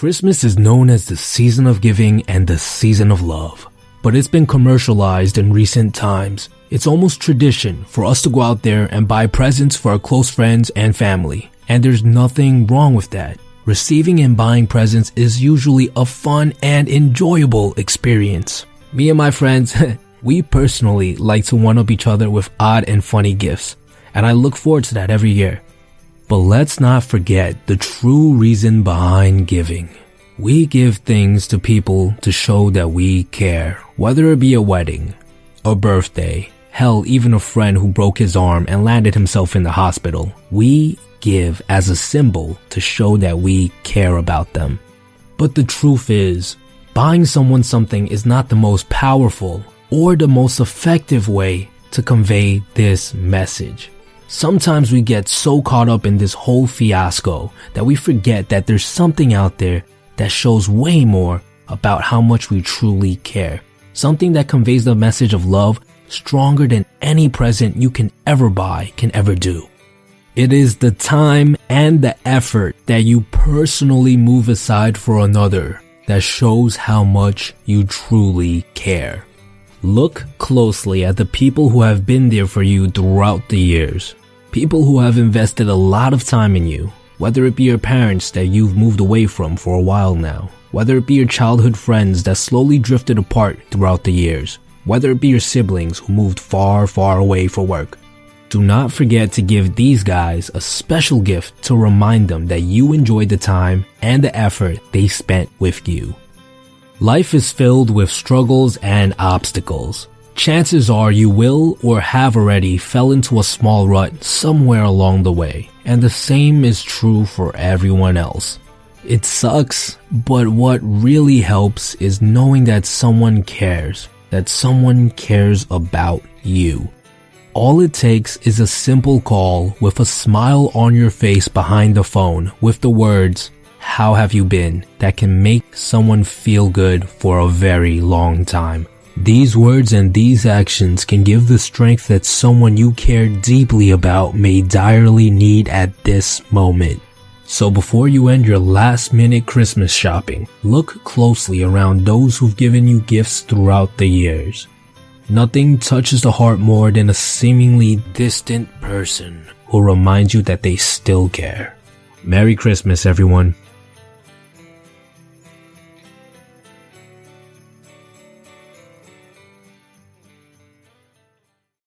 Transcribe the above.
Christmas is known as the season of giving and the season of love. But it's been commercialized in recent times. It's almost tradition for us to go out there and buy presents for our close friends and family. And there's nothing wrong with that. Receiving and buying presents is usually a fun and enjoyable experience. Me and my friends, we personally like to one up each other with odd and funny gifts. And I look forward to that every year. But let's not forget the true reason behind giving. We give things to people to show that we care, whether it be a wedding, a birthday, hell, even a friend who broke his arm and landed himself in the hospital. We give as a symbol to show that we care about them. But the truth is, buying someone something is not the most powerful or the most effective way to convey this message. Sometimes we get so caught up in this whole fiasco that we forget that there's something out there that shows way more about how much we truly care. Something that conveys the message of love stronger than any present you can ever buy can ever do. It is the time and the effort that you personally move aside for another that shows how much you truly care. Look closely at the people who have been there for you throughout the years. People who have invested a lot of time in you, whether it be your parents that you've moved away from for a while now, whether it be your childhood friends that slowly drifted apart throughout the years, whether it be your siblings who moved far, far away for work. Do not forget to give these guys a special gift to remind them that you enjoyed the time and the effort they spent with you. Life is filled with struggles and obstacles. Chances are you will or have already fell into a small rut somewhere along the way, and the same is true for everyone else. It sucks, but what really helps is knowing that someone cares, that someone cares about you. All it takes is a simple call with a smile on your face behind the phone with the words, how have you been? That can make someone feel good for a very long time. These words and these actions can give the strength that someone you care deeply about may direly need at this moment. So before you end your last minute Christmas shopping, look closely around those who've given you gifts throughout the years. Nothing touches the heart more than a seemingly distant person who reminds you that they still care. Merry Christmas, everyone.